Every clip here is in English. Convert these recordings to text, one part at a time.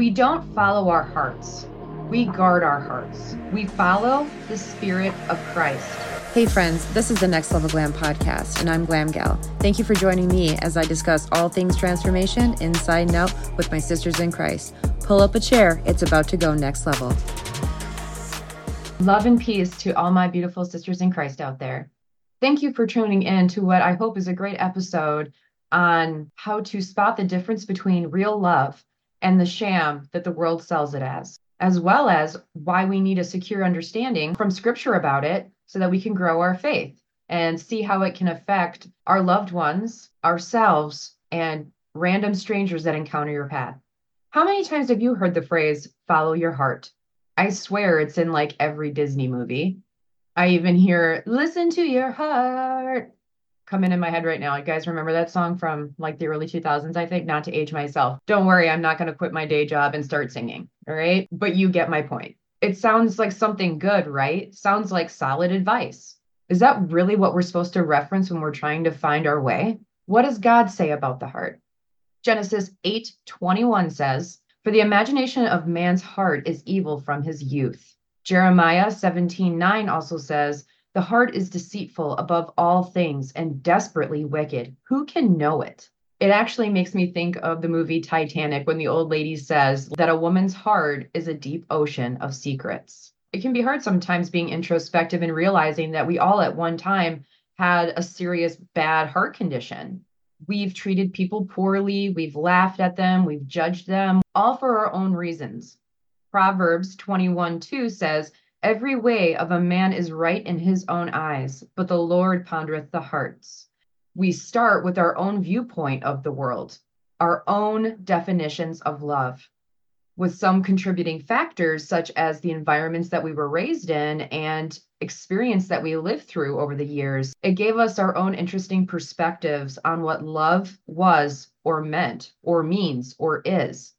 We don't follow our hearts. We guard our hearts. We follow the Spirit of Christ. Hey, friends, this is the Next Level Glam podcast, and I'm Glam Gal. Thank you for joining me as I discuss all things transformation inside and out with my sisters in Christ. Pull up a chair, it's about to go next level. Love and peace to all my beautiful sisters in Christ out there. Thank you for tuning in to what I hope is a great episode on how to spot the difference between real love and the sham that the world sells it as, as well as why we need a secure understanding from scripture about it so that we can grow our faith and see how it can affect our loved ones, ourselves, and random strangers that encounter your path. How many times have you heard the phrase, follow your heart? I swear it's in like every Disney movie. I even hear, listen to your heart coming in my head right now. You guys remember that song from like the early 2000s, I think, not to age myself. Don't worry, I'm not going to quit my day job and start singing. All right. But you get my point. It sounds like something good, right? Sounds like solid advice. Is that really what we're supposed to reference when we're trying to find our way? What does God say about the heart? Genesis 8 21 says, For the imagination of man's heart is evil from his youth. Jeremiah 17 9 also says, the heart is deceitful above all things and desperately wicked. Who can know it? It actually makes me think of the movie Titanic when the old lady says that a woman's heart is a deep ocean of secrets. It can be hard sometimes being introspective and realizing that we all at one time had a serious bad heart condition. We've treated people poorly, we've laughed at them, we've judged them, all for our own reasons. Proverbs 21 2 says, Every way of a man is right in his own eyes, but the Lord pondereth the hearts. We start with our own viewpoint of the world, our own definitions of love, with some contributing factors such as the environments that we were raised in and experience that we lived through over the years. It gave us our own interesting perspectives on what love was or meant or means or is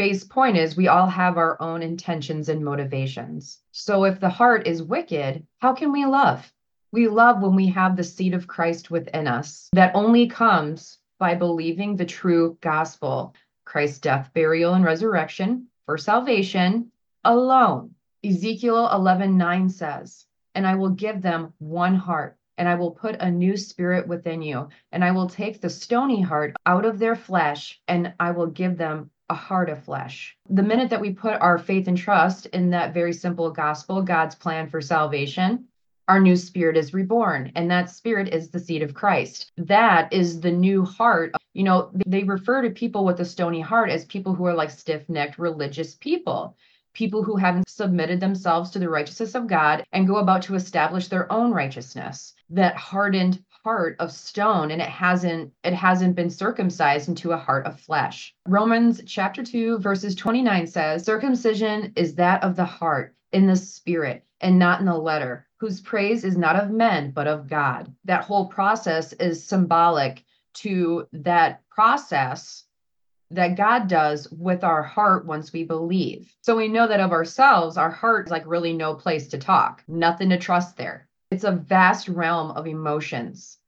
base point is we all have our own intentions and motivations. So if the heart is wicked, how can we love? We love when we have the seed of Christ within us. That only comes by believing the true gospel Christ's death, burial, and resurrection for salvation alone. Ezekiel 11 9 says, And I will give them one heart, and I will put a new spirit within you, and I will take the stony heart out of their flesh, and I will give them a heart of flesh. The minute that we put our faith and trust in that very simple gospel, God's plan for salvation, our new spirit is reborn. And that spirit is the seed of Christ. That is the new heart. You know, they refer to people with a stony heart as people who are like stiff necked religious people people who haven't submitted themselves to the righteousness of God and go about to establish their own righteousness. That hardened heart of stone and it hasn't it hasn't been circumcised into a heart of flesh. Romans chapter 2 verses 29 says circumcision is that of the heart in the spirit and not in the letter whose praise is not of men but of God. That whole process is symbolic to that process that God does with our heart once we believe. So we know that of ourselves, our heart is like really no place to talk, nothing to trust there. It's a vast realm of emotions,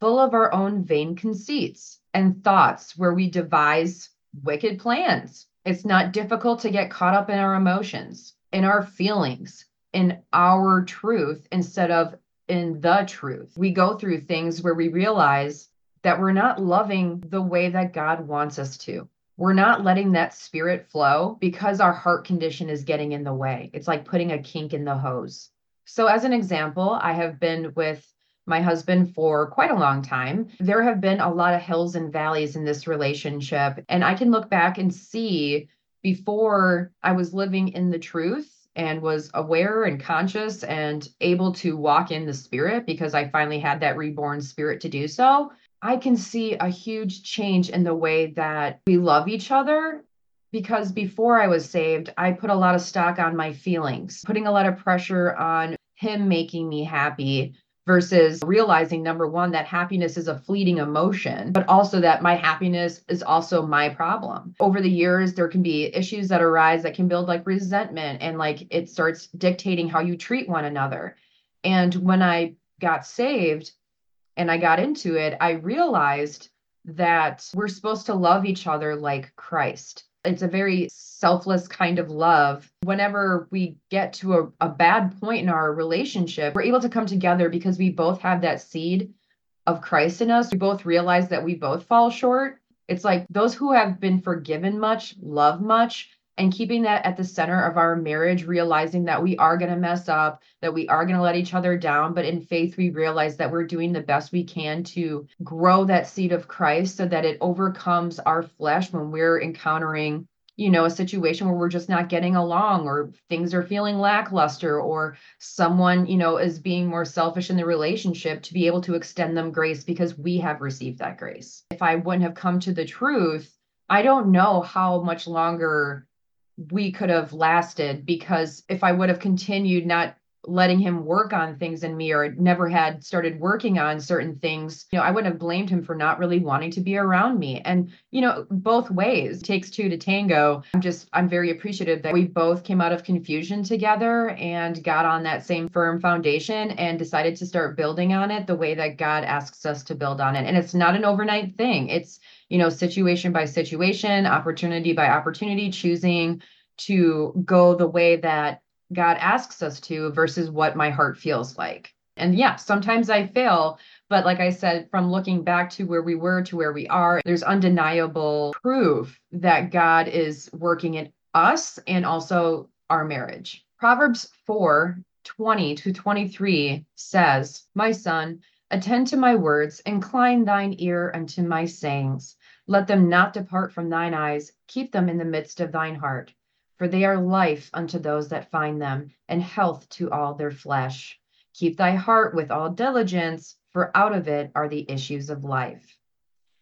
full of our own vain conceits and thoughts where we devise wicked plans. It's not difficult to get caught up in our emotions, in our feelings, in our truth instead of in the truth. We go through things where we realize that we're not loving the way that God wants us to. We're not letting that spirit flow because our heart condition is getting in the way. It's like putting a kink in the hose. So, as an example, I have been with my husband for quite a long time. There have been a lot of hills and valleys in this relationship. And I can look back and see before I was living in the truth and was aware and conscious and able to walk in the spirit because I finally had that reborn spirit to do so. I can see a huge change in the way that we love each other because before I was saved, I put a lot of stock on my feelings, putting a lot of pressure on him making me happy versus realizing number one that happiness is a fleeting emotion but also that my happiness is also my problem. Over the years there can be issues that arise that can build like resentment and like it starts dictating how you treat one another. And when i got saved and i got into it i realized that we're supposed to love each other like christ It's a very selfless kind of love. Whenever we get to a, a bad point in our relationship, we're able to come together because we both have that seed of Christ in us. We both realize that we both fall short. It's like those who have been forgiven much love much and keeping that at the center of our marriage, realizing that we are going to mess up, that we are going to let each other down. But in faith, we realize that we're doing the best we can to grow that seed of Christ so that it overcomes our flesh when we're encountering you know, a situation where we're just not getting along or things are feeling lackluster or someone, you know, is being more selfish in the relationship to be able to extend them grace because we have received that grace. If I wouldn't have come to the truth, I don't know how much longer we could have lasted because if I would have continued not letting him work on things in me or never had started working on certain things, you know, I wouldn't have blamed him for not really wanting to be around me. And, you know, both ways takes two to tango. I'm just, I'm very appreciative that we both came out of confusion together and got on that same firm foundation and decided to start building on it the way that God asks us to build on it. And it's not an overnight thing. It's, you know, situation by situation, opportunity by opportunity, choosing to go the way that God asks us to versus what my heart feels like. And yeah, sometimes I fail, but like I said, from looking back to where we were to where we are, there's undeniable proof that God is working in us and also our marriage. Proverbs 4 20 to 23 says, My son, attend to my words, incline thine ear unto my sayings. Let them not depart from thine eyes, keep them in the midst of thine heart for they are life unto those that find them, and health to all their flesh. Keep thy heart with all diligence, for out of it are the issues of life.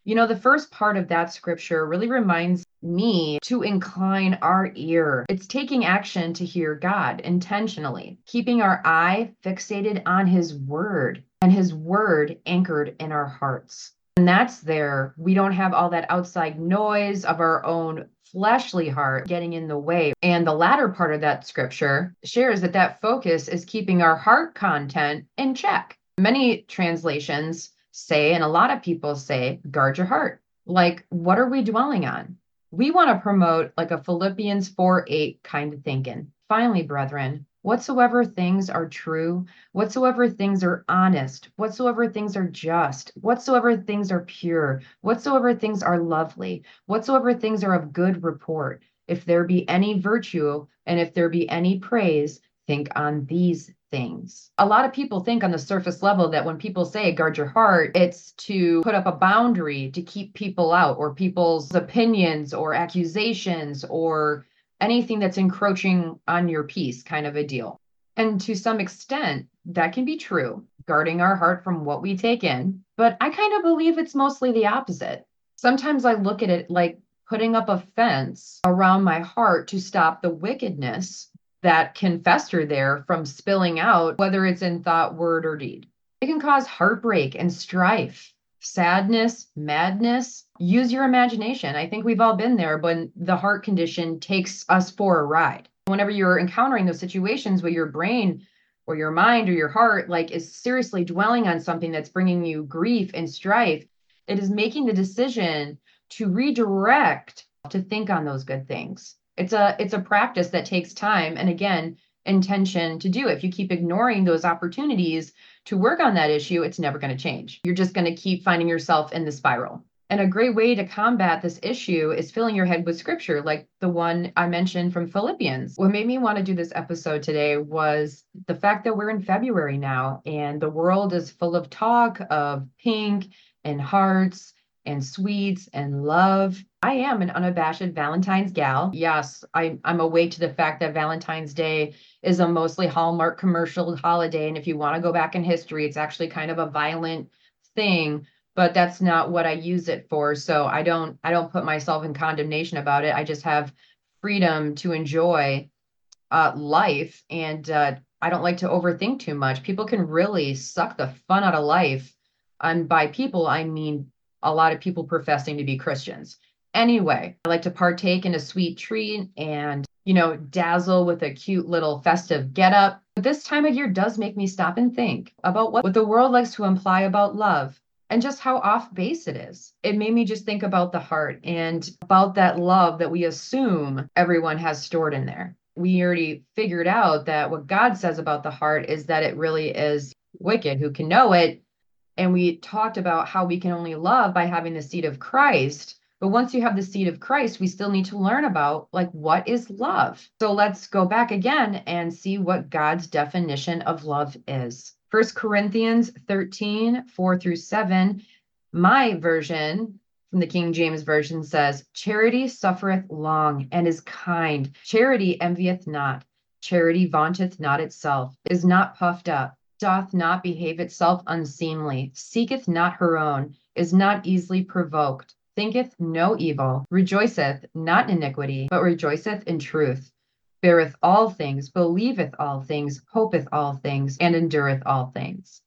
You know, the first part of that scripture really reminds me to incline our ear. It's taking action to hear God intentionally, keeping our eye fixated on his word and his word anchored in our hearts. And that's there. We don't have all that outside noise of our own fleshly heart getting in the way. And the latter part of that scripture shares that that focus is keeping our heart content in check. Many translations say, and a lot of people say, guard your heart. Like, what are we dwelling on? We want to promote like a Philippians 4 8 kind of thinking. Finally, brethren, whatsoever things are true, whatsoever things are honest, whatsoever things are just, whatsoever things are pure, whatsoever things are lovely, whatsoever things are of good report, if there be any virtue and if there be any praise, think on these things. A lot of people think on the surface level that when people say guard your heart, it's to put up a boundary to keep people out or people's opinions or accusations or anything that's encroaching on your peace kind of a deal. And to some extent, that can be true, guarding our heart from what we take in. But I kind of believe it's mostly the opposite. Sometimes I look at it like putting up a fence around my heart to stop the wickedness that can fester there from spilling out, whether it's in thought, word, or deed. It can cause heartbreak and strife sadness, madness, use your imagination. I think we've all been there when the heart condition takes us for a ride. Whenever you're encountering those situations where your brain or your mind or your heart like is seriously dwelling on something that's bringing you grief and strife, it is making the decision to redirect to think on those good things. It's a it's a practice that takes time and again, intention to do. If you keep ignoring those opportunities to work on that issue, it's never going to change. You're just going to keep finding yourself in the spiral. And a great way to combat this issue is filling your head with scripture, like the one I mentioned from Philippians. What made me want to do this episode today was the fact that we're in February now and the world is full of talk of pink and hearts and sweets and love. I am an unabashed Valentine's gal. Yes, I, I'm awake to the fact that Valentine's Day is a mostly Hallmark commercial holiday. And if you want to go back in history, it's actually kind of a violent thing, but that's not what I use it for. So I don't I don't put myself in condemnation about it. I just have freedom to enjoy uh, life and uh, I don't like to overthink too much. People can really suck the fun out of life. And by people, I mean a lot of people professing to be Christians. Anyway, I like to partake in a sweet treat and, you know, dazzle with a cute little festive getup. But this time of year does make me stop and think about what, the world likes to imply about love. and just how off base it is. It made me just think about the heart and about that love that we assume everyone has stored in there. We already figured out that what God says about the heart is that it really is wicked. Who can know it? And we talked about how we can only love by having the seed of Christ. But once you have the seed of Christ, we still need to learn about like what is love. So let's go back again and see what God's definition of love is. First Corinthians 13, 4 through 7. My version from the King James Version says, Charity suffereth long and is kind. Charity envieth not. Charity vaunteth not itself, is not puffed up doth not behave itself unseemly, seeketh not her own, is not easily provoked, thinketh no evil, rejoiceth not in iniquity, but rejoiceth in truth, beareth all things, believeth all things, hopeth all things, and endureth all things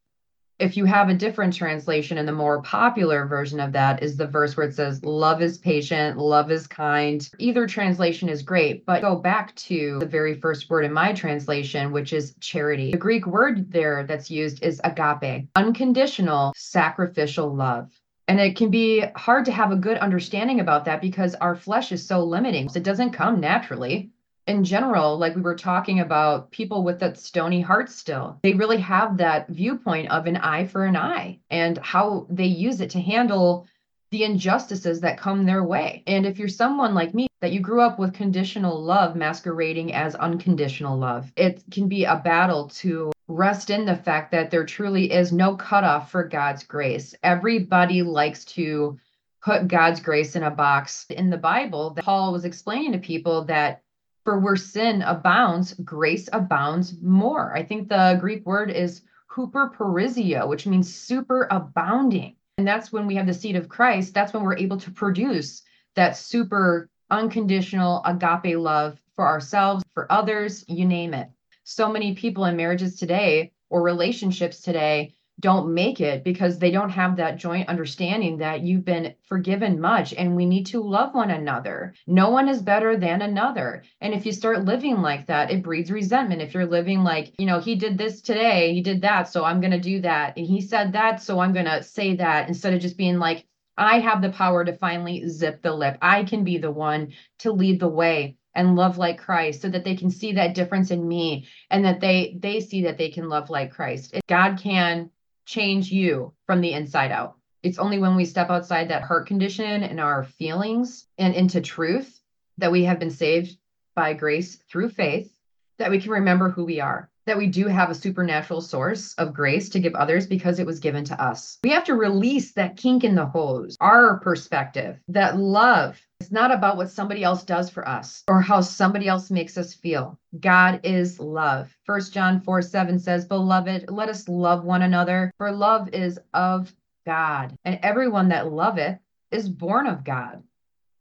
if you have a different translation and the more popular version of that is the verse where it says love is patient love is kind. Either translation is great but go back to the very first word in my translation which is charity. The greek word there that's used is agape unconditional sacrificial love. And it can be hard to have a good understanding about that because our flesh is so limiting. It doesn't come naturally in general, like we were talking about people with that stony heart still, they really have that viewpoint of an eye for an eye and how they use it to handle the injustices that come their way. And if you're someone like me, that you grew up with conditional love masquerading as unconditional love, it can be a battle to rest in the fact that there truly is no cutoff for God's grace. Everybody likes to put God's grace in a box. In the Bible, Paul was explaining to people that for where sin abounds, grace abounds more. I think the Greek word is huperperisseuo, which means super abounding. And that's when we have the seed of Christ, that's when we're able to produce that super unconditional agape love for ourselves, for others, you name it. So many people in marriages today or relationships today don't make it because they don't have that joint understanding that you've been forgiven much and we need to love one another. No one is better than another. And if you start living like that, it breeds resentment. If you're living like, you know, he did this today, he did that, so I'm going to do that. And he said that, so I'm going to say that instead of just being like, I have the power to finally zip the lip. I can be the one to lead the way and love like Christ so that they can see that difference in me and that they they see that they can love like Christ. God can change you from the inside out. It's only when we step outside that heart condition and our feelings and into truth that we have been saved by grace through faith that we can remember who we are, that we do have a supernatural source of grace to give others because it was given to us. We have to release that kink in the hose, our perspective, that love is not about what somebody else does for us or how somebody else makes us feel. God is love. First John 4 7 says, Beloved, let us love one another, for love is of God. And everyone that loveth is born of God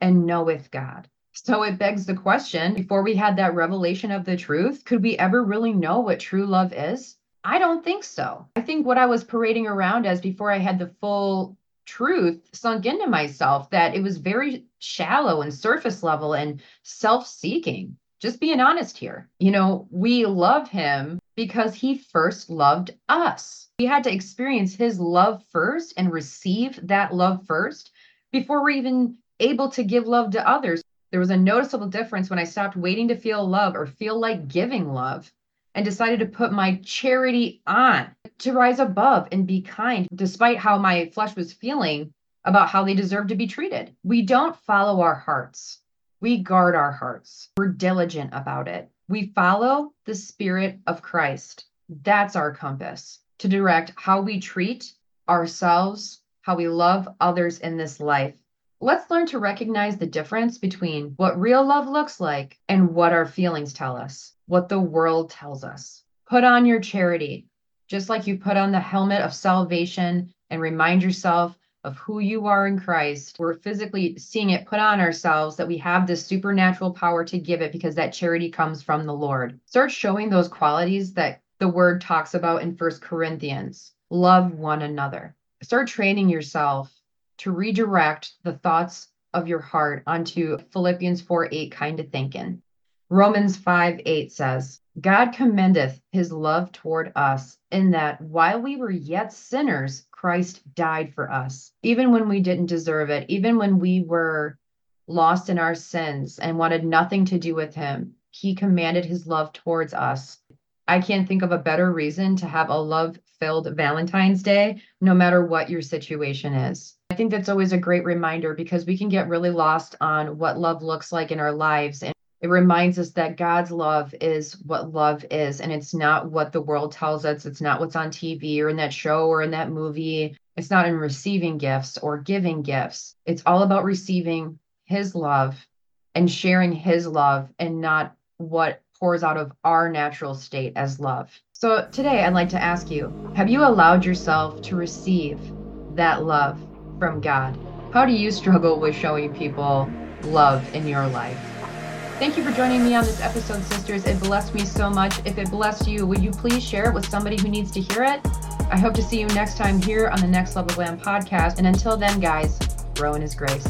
and knoweth God. So it begs the question before we had that revelation of the truth, could we ever really know what true love is? I don't think so. I think what I was parading around as before I had the full truth sunk into myself that it was very shallow and surface level and self seeking. Just being honest here. You know, we love him because he first loved us. We had to experience his love first and receive that love first before we're even able to give love to others. There was a noticeable difference when I stopped waiting to feel love or feel like giving love and decided to put my charity on to rise above and be kind, despite how my flesh was feeling about how they deserve to be treated. We don't follow our hearts, we guard our hearts. We're diligent about it. We follow the Spirit of Christ. That's our compass to direct how we treat ourselves, how we love others in this life. Let's learn to recognize the difference between what real love looks like and what our feelings tell us, what the world tells us. Put on your charity, just like you put on the helmet of salvation and remind yourself of who you are in Christ. We're physically seeing it put on ourselves that we have this supernatural power to give it because that charity comes from the Lord. Start showing those qualities that the word talks about in First Corinthians. Love one another. Start training yourself to redirect the thoughts of your heart onto Philippians 4 8 kind of thinking. Romans 5 8 says, God commendeth his love toward us in that while we were yet sinners, Christ died for us, even when we didn't deserve it, even when we were lost in our sins and wanted nothing to do with him. He commanded his love towards us. I can't think of a better reason to have a love filled Valentine's Day, no matter what your situation is. Think that's always a great reminder because we can get really lost on what love looks like in our lives. And it reminds us that God's love is what love is, and it's not what the world tells us. It's not what's on TV or in that show or in that movie. It's not in receiving gifts or giving gifts. It's all about receiving His love and sharing His love and not what pours out of our natural state as love. So today I'd like to ask you Have you allowed yourself to receive that love from God? How do you struggle with showing people love in your life? Thank you for joining me on this episode, sisters. It blessed me so much. If it blessed you, would you please share it with somebody who needs to hear it? I hope to see you next time here on the Next Level Glam podcast. And until then, guys, grow in His grace.